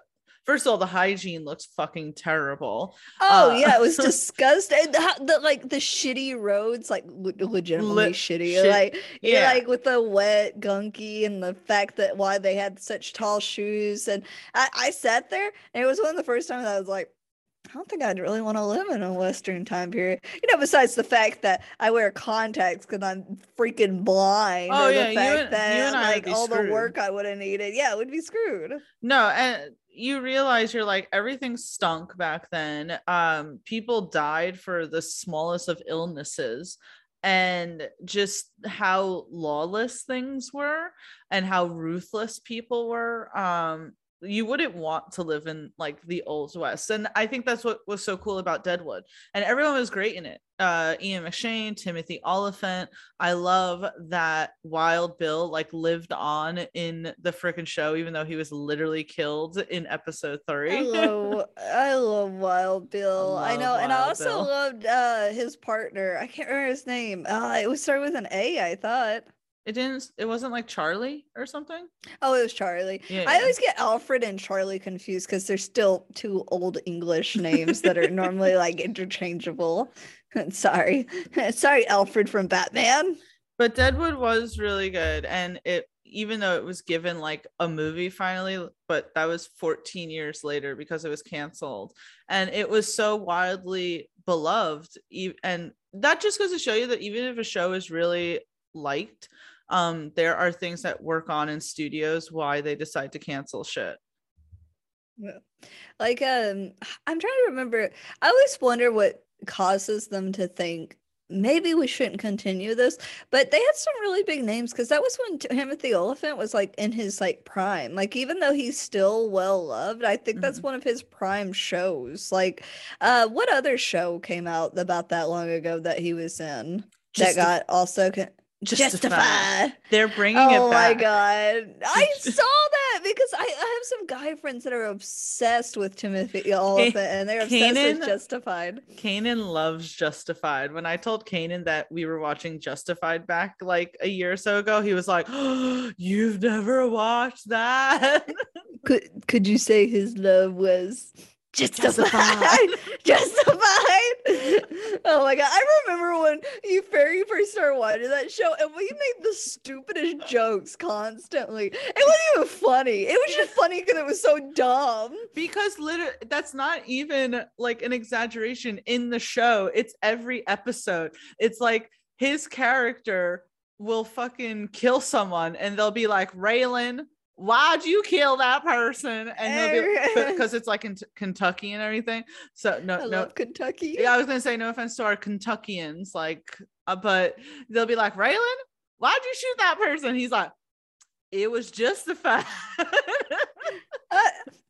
first of all, the hygiene looks fucking terrible. Oh Uh, yeah, it was disgusting. The, the like the shitty roads, like le- legitimately Lit- shitty. shit. Like yeah, Yeah. like with the wet, gunky, and the fact that why they had such tall shoes. And I, I sat there, and it was one of the first times I was like, I don't think I'd really want to live in a Western time period. You know, besides the fact that I wear contacts because I'm freaking blind. Oh, or yeah, the fact and- you that like all the work I would have needed. Yeah, it would be screwed. No, and you realize you're like everything stunk back then. Um, people died for the smallest of illnesses, and just how lawless things were, and how ruthless people were. Um, you wouldn't want to live in like the old west, and I think that's what was so cool about Deadwood, and everyone was great in it. Uh, Ian McShane, Timothy Olyphant. I love that Wild Bill like lived on in the freaking show, even though he was literally killed in episode three. I love, I love Wild Bill. I, love know, and I also Bill. loved uh his partner. I can't remember his name. Uh, it was started with an A. I thought. It didn't. It wasn't like Charlie or something. Oh, it was Charlie. Yeah. I always get Alfred and Charlie confused because they're still two old English names that are normally like interchangeable. Sorry, sorry, Alfred from Batman. but Deadwood was really good, and it even though it was given like a movie finally, but that was 14 years later because it was canceled, and it was so widely beloved, and that just goes to show you that even if a show is really liked, um, there are things that work on in studios why they decide to cancel shit. Like, um, I'm trying to remember. I always wonder what causes them to think maybe we shouldn't continue this. But they had some really big names because that was when Timothy Olyphant was like in his like prime. Like, even though he's still well loved, I think that's Mhm. one of his prime shows. Like, uh, what other show came out about that long ago that he was in that Justif- got also con- Justified. justified? They're bringing Oh it back. Oh my god. I saw that because I, I have some guy friends that are obsessed with Timothy Olyphant and they're obsessed Kanan- with Justified. Kanan loves Justified. When I told Kanan that we were watching Justified back like a year or so ago, he was like, oh, "You've never watched that?" Could could you say his love was justified? Justified. justified. oh my god. I remember when you very first started watching that show and we made the stupidest jokes constantly. It wasn't even funny. It was just funny because it was so dumb. because literally, that's not even like an exaggeration in the show. It's every episode. It's like his character will fucking kill someone, and they'll be like, "Raylan." Why'd you kill that person? And because it's like in T- Kentucky and everything. So no, I no, love Kentucky. Yeah, I was gonna say no offense to our Kentuckians, like, uh, but they'll be like, Raylan, why'd you shoot that person? He's like, it was justified. Uh,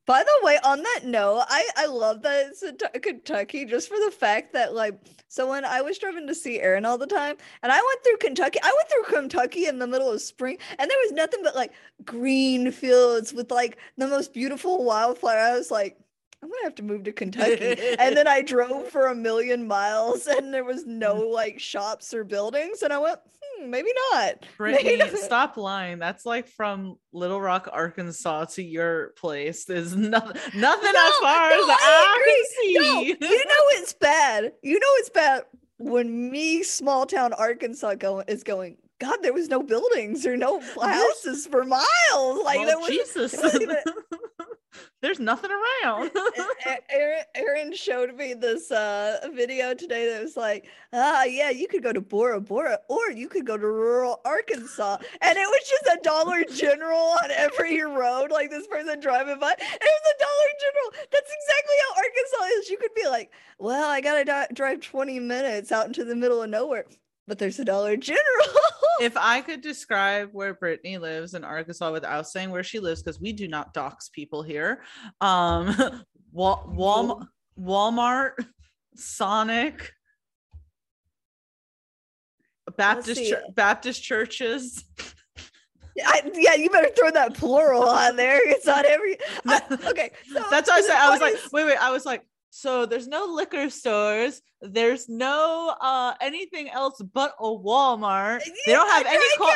by the way, on that note, I I love that it's T- Kentucky just for the fact that like so when I was driving to see Aaron all the time, and I went through Kentucky, I went through Kentucky in the middle of spring, and there was nothing but like green fields with like the most beautiful wildflower. I was like. I'm gonna have to move to Kentucky. and then I drove for a million miles and there was no like shops or buildings. And I went, hmm, maybe not. Brittany, Maybe- stop lying. That's like from Little Rock, Arkansas to your place. There's nothing, nothing No, as far no, as I I No, see. you know it's bad. You know it's bad when me, small town Arkansas, going is going. God, there was no buildings or no houses for miles. Like Well, there was. Jesus. even- There's nothing around. Aaron showed me this uh, video today that was like, ah, yeah, you could go to Bora Bora or you could go to rural Arkansas. And it was just a Dollar General on every road, like this person driving by. And it was a Dollar General. That's exactly how Arkansas is. You could be like, well, I got to di- drive 20 minutes out into the middle of nowhere, but there's a Dollar General. if I could describe where Brittany lives in Arkansas without saying where she lives, because we do not dox people here, um, Wal- Walmart, Walmart, Sonic, Baptist chur- Baptist churches. I, yeah, you better throw that plural on there. It's not every. I- okay, so That's what I said. I was like, wait, wait. I was like, so there's no liquor stores. There's no uh anything else but a Walmart. They don't have any. Co-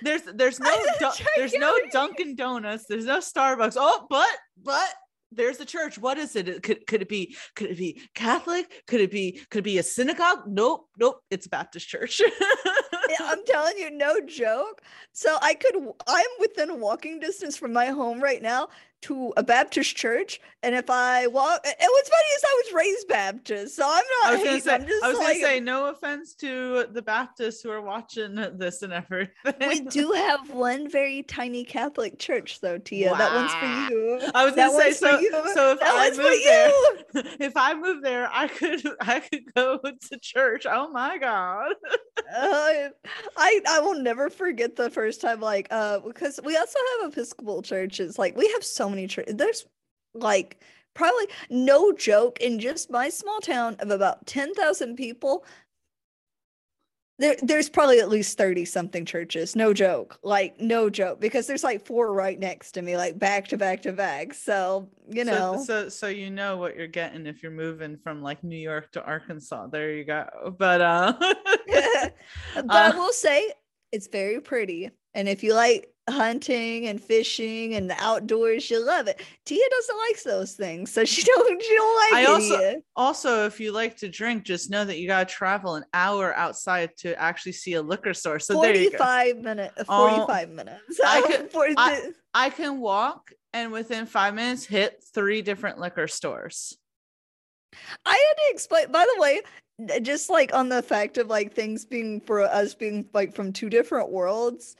there's there's no I said du- there's no Dunkin' Donuts. There's no Starbucks. Oh, but but there's the church. What is it? Could could it be could it be Catholic? Could it be could it be a synagogue? Nope, nope. It's a Baptist church. I'm telling you, no joke. So I could, I'm within walking distance from my home right now to a Baptist church, and if I walk, and what's funny is I was raised Baptist, so I'm not. I was say, just I was like, gonna say, no offense to the Baptists who are watching this and everything. we do have one very tiny Catholic church, though, Tia. That one's for you. I was gonna say so. So if That I one's for move you. there, if I move there, I could I could go to church. Oh my god. Uh, I I will never forget the first time like uh because we also have Episcopal churches like we have so many churches there's like probably no joke in just my small town of about 10,000 people there there's probably at least 30 something churches no joke like no joke because there's like four right next to me like back to back to back so you know So, so you know what you're getting if you're moving from like New York to Arkansas. There you go. But uh but I Uh, will say it's very pretty. And if you like hunting and fishing and the outdoors, you'll love it. Tia doesn't like those things, so she don't she don't like I it also- also if you like to drink, just know that you gotta travel an hour outside to actually see a liquor store. So there you go. 45 minutes Oh, uh, um, 45 minutes. I could- for I- the- I can walk and within five minutes hit three different liquor stores. I had to explain by the way, uh, just like on the fact of like things being for us being like from two different worlds.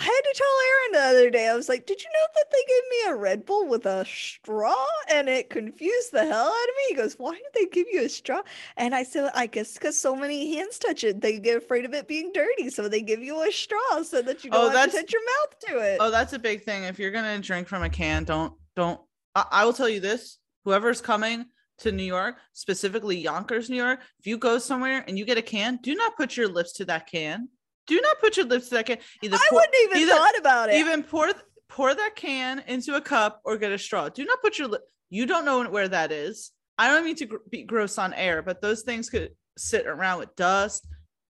I had to tell Aaron the other day. I was like, "Did you know that they gave me a Red Bull with a straw?" And it confused the hell out of me. He goes, "Why did they give you a straw?" And I said, "I guess because so many hands touch it, they get afraid of it being dirty, so they give you a straw so that you Oh, don't have to touch your mouth to it." Oh, that's a big thing. If you're gonna drink from a can, don't don't. I, I will tell you this: whoever's coming to New York, specifically Yonkers, New York, if you go somewhere and you get a can, do not put your lips to that can. Do not put your lips to that can. Either I pour, wouldn't even either- thought about it. even pour pour that can into a cup or get a straw. Do not put your lip. You don't know where that is. I don't mean to gr- be gross on air, but those things could sit around with dust,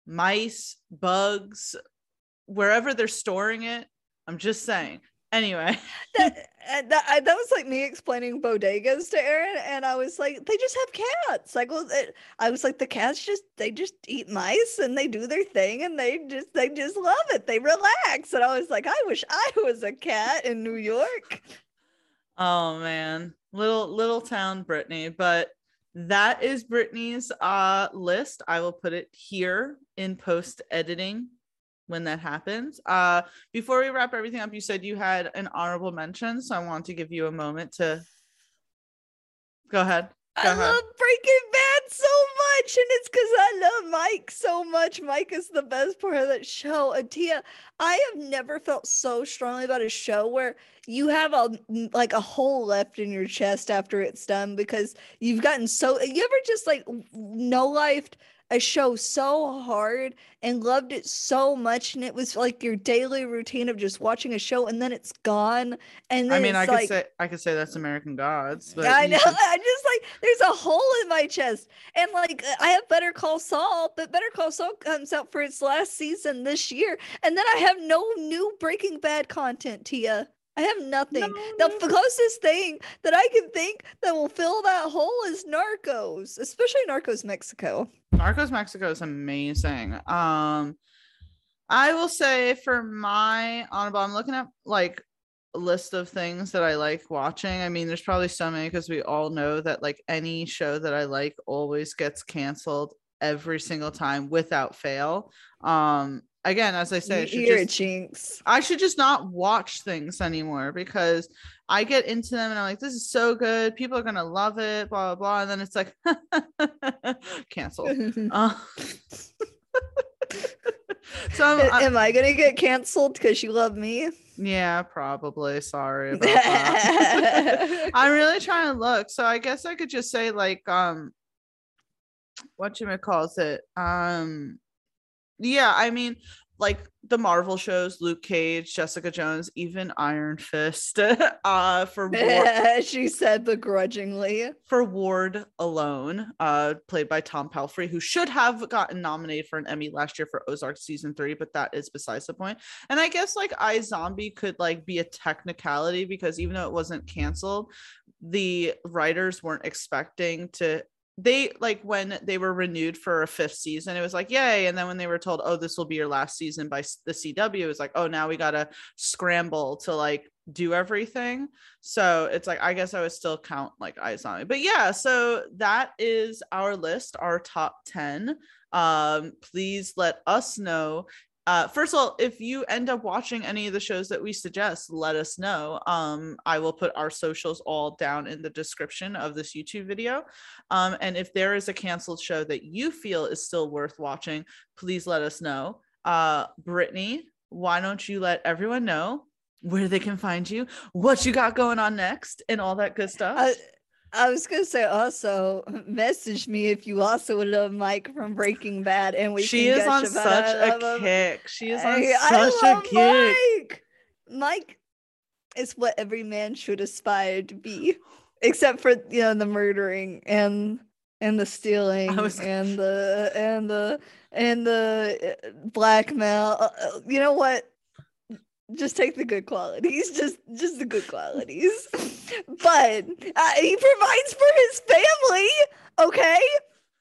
mice, bugs, wherever they're storing it. I'm just saying. Anyway, that, that, I, that was like me explaining bodegas to Aaron, and I was like, they just have cats. Like, well, it, I was like, the cats just they just eat mice and they do their thing, and they just they just love it. They relax, and I was like, I wish I was a cat in New York. oh man, little little town Brittany, but that is Brittany's uh list. I will put it here in post editing when that happens. Uh before we wrap everything up, you said you had an honorable mention, so I want to give you a moment to go ahead. Go I ahead. love Breaking Bad so much, and it's because I love Mike so much. Mike is the best part of that show. And Tia, I have never felt so strongly about a show where you have a like a hole left in your chest after it's done because you've gotten so. You ever just like no lifed a show so hard and loved it so much, and it was like your daily routine of just watching a show, and then it's gone, and then I mean, I could like. say I could say that's American Gods, but Yeah, I know. should- I just like there's a hole in my chest, and like I have Better Call Saul, but Better Call Saul comes out for its last season this year, and then I have no new Breaking Bad content, Tia. I have nothing. No, the closest thing that I can think that will fill that hole is Narcos, especially Narcos Mexico. Narcos Mexico is amazing. Um, I will say for my honorable, I'm looking at like a list of things that I like watching. I mean, there's probably so many because we all know that like any show that I like always gets canceled every single time without fail. Um, again, as I say, should just jinx. I should just not watch things anymore because I get into them and I'm like, this is so good. People are gonna love it, blah blah blah. And then it's like canceled. Uh, so I'm- I- Am I gonna get canceled because you love me? yeah, probably. Sorry. I'm really trying to look. So I guess I could just say like um what you calls it. Um yeah, I mean like the Marvel shows, Luke Cage, Jessica Jones, even Iron Fist, uh, for Ward, she said begrudgingly. for Ward alone, uh, played by Tom Pelphrey, who should have gotten nominated for an Emmy last year for Ozark season three, but that is besides the point. And I guess like iZombie could like be a technicality because even though it wasn't canceled, the writers weren't expecting to they like when they were renewed for a fifth season it was like yay and then when they were told oh this will be your last season by the cw it was like oh now we gotta scramble to like do everything. So it's like i guess i would still count like it but yeah so that is our list our top 10 um please let us know uh first of all if you end up watching any of the shows that we suggest let us know. Um i will put our socials all down in the description of this youtube video. Um and if there is a canceled show that you feel is still worth watching please let us know. Uh brittany why don't you let everyone know where they can find you what you got going on next and all that good stuff? I, I was gonna say also message me if you also love Mike from Breaking Bad, and we she can is on such a kick she is on I such a kick Mike. Mike is what every man should aspire to be, except for you know the murdering and and the stealing was- and the and the and the uh, blackmail. Uh, uh, You know what? Just take the good qualities, just just the good qualities. But uh, he provides for his family. Okay,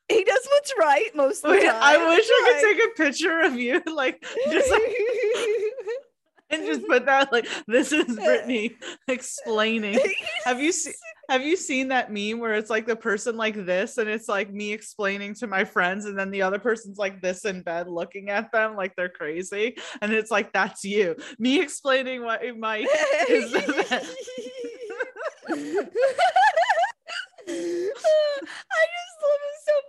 he does what's right most of the Wait, time. I wish I could take a picture of you, like just like, and just put that like this is Brittany explaining. Have you seen have you seen that meme where it's like the person like this and it's like me explaining to my friends and then the other person's like this in bed looking at them like they're crazy and it's like that's you. Me explaining what Mike is. I just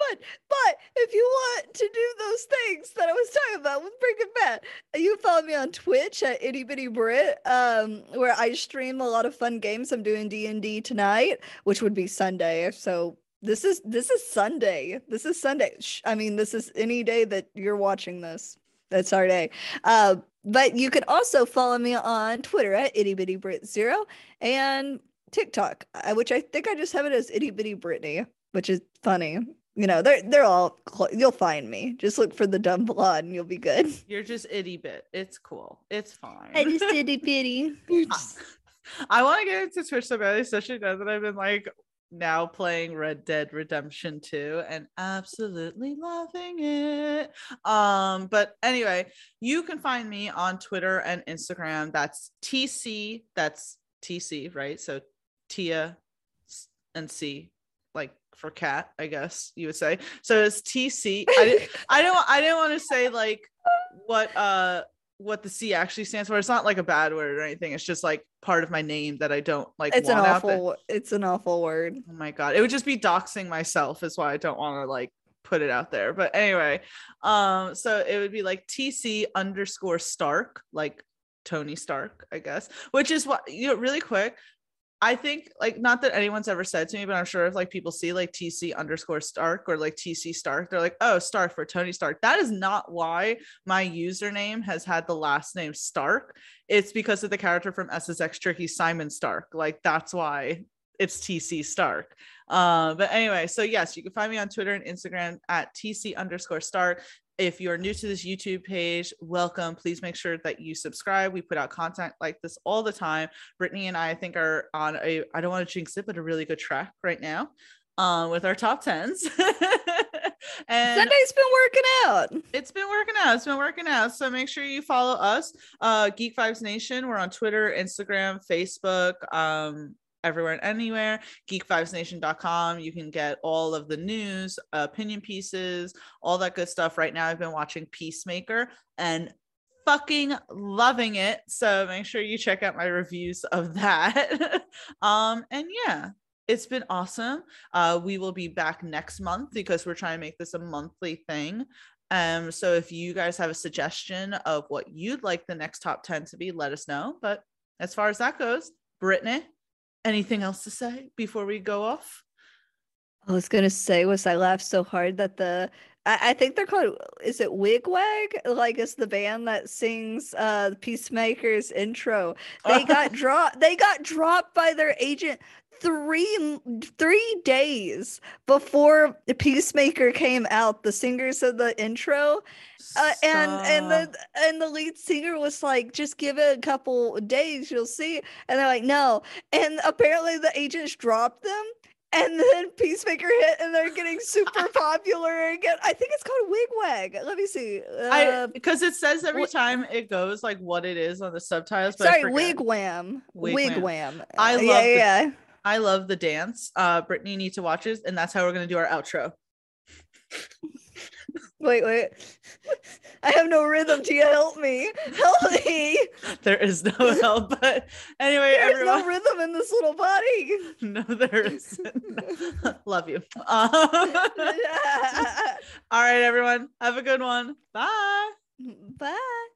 much. But if you want to do those things that I was talking about with Breaking Bad, you follow me on Twitch at Itty Bitty Brit, um, where I stream a lot of fun games. I'm doing D and D tonight, which would be Sunday. So this is this is Sunday. This is Sunday. I mean, this is any day that you're watching this. That's our day. Uh, but you can also follow me on Twitter at Itty Bitty Brit Zero and TikTok, uh, which I think I just have it as Itty Bitty Brittany, which is funny. You know, they're they're all cl- you'll find me. Just look for the dumb blonde and you'll be good. You're just itty bit. It's cool. It's fine. I just itty bitty. I want to get into Twitch so badly, especially now that I've been like now playing Red Dead Redemption 2 and absolutely loving it. Um, but anyway, you can find me on Twitter and Instagram. That's TC, that's TC, right? So Tia and C, like for cat, I guess you would say. So it's TC. I didn't I don't I didn't want to say like what uh what the C actually stands for. It's not like a bad word or anything. It's just like part of my name that I don't like. It's an awful. It's an awful word. Oh my god, it would just be doxing myself. Is why I don't want to like put it out there. But anyway, um, so it would be like TC underscore Stark, like Tony Stark, I guess. Which is what you know. Really quick, I think like not that anyone's ever said to me, but I'm sure if like people see like TC underscore Stark or like TC Stark, they're like, oh, Stark for Tony Stark. That is not why my username has had the last name Stark. It's because of the character from SSX Tricky, Psymon Stark. Like that's why it's TC Stark. Uh, but anyway, so yes, you can find me on Twitter and Instagram at TC underscore Stark. If you're new to this YouTube page, welcome. Please make sure that you subscribe. We put out content like this all the time. Brittany and I, I think, are on a, I don't want to jinx it, but a really good track right now um, with our top tens. and Sunday's been working out. it's been working out. It's been working out. So make sure you follow us, uh, Geek Vibes Nation. We're on Twitter, Instagram, Facebook, um, everywhere and anywhere. Geekvibesnation.com. You can get all of the news, opinion pieces, all that good stuff. Right now, I've been watching Peacemaker and fucking loving it. So make sure you check out my reviews of that. um, and yeah. It's been awesome. Uh, we will be back next month because we're trying to make this a monthly thing. Um, so if you guys have a suggestion of what you'd like the next top 10 to be, let us know. But as far as that goes, Brittany, anything else to say before we go off? I was gonna say was I laughed so hard that the I, I think they're called is it Wigwag? Like it's the band that sings uh Peacemaker's intro. They got dropped they got dropped by their agent three three days before the Peacemaker came out. The singers of the intro. Uh, and and the and the lead singer was like, just give it a couple days, you'll see. And they're like, no. And apparently the agents dropped them and then Peacemaker hit, and they're getting super popular again. I think it's called Wigwag. Let me see. Uh, because it says every time it goes like what it is on the subtitles. But sorry, Wigwam. Wigwam. Wigwam. I love. Yeah, the, yeah. I love the dance. Uh, Brittany needs to watch it, and that's how we're gonna do our outro. wait, wait. I have no rhythm. To help me. Help me. There is no help. But anyway, there's everyone... no rhythm in this little body. No, there isn't. Love you. Um... All right, everyone. Have a good one. Bye. Bye.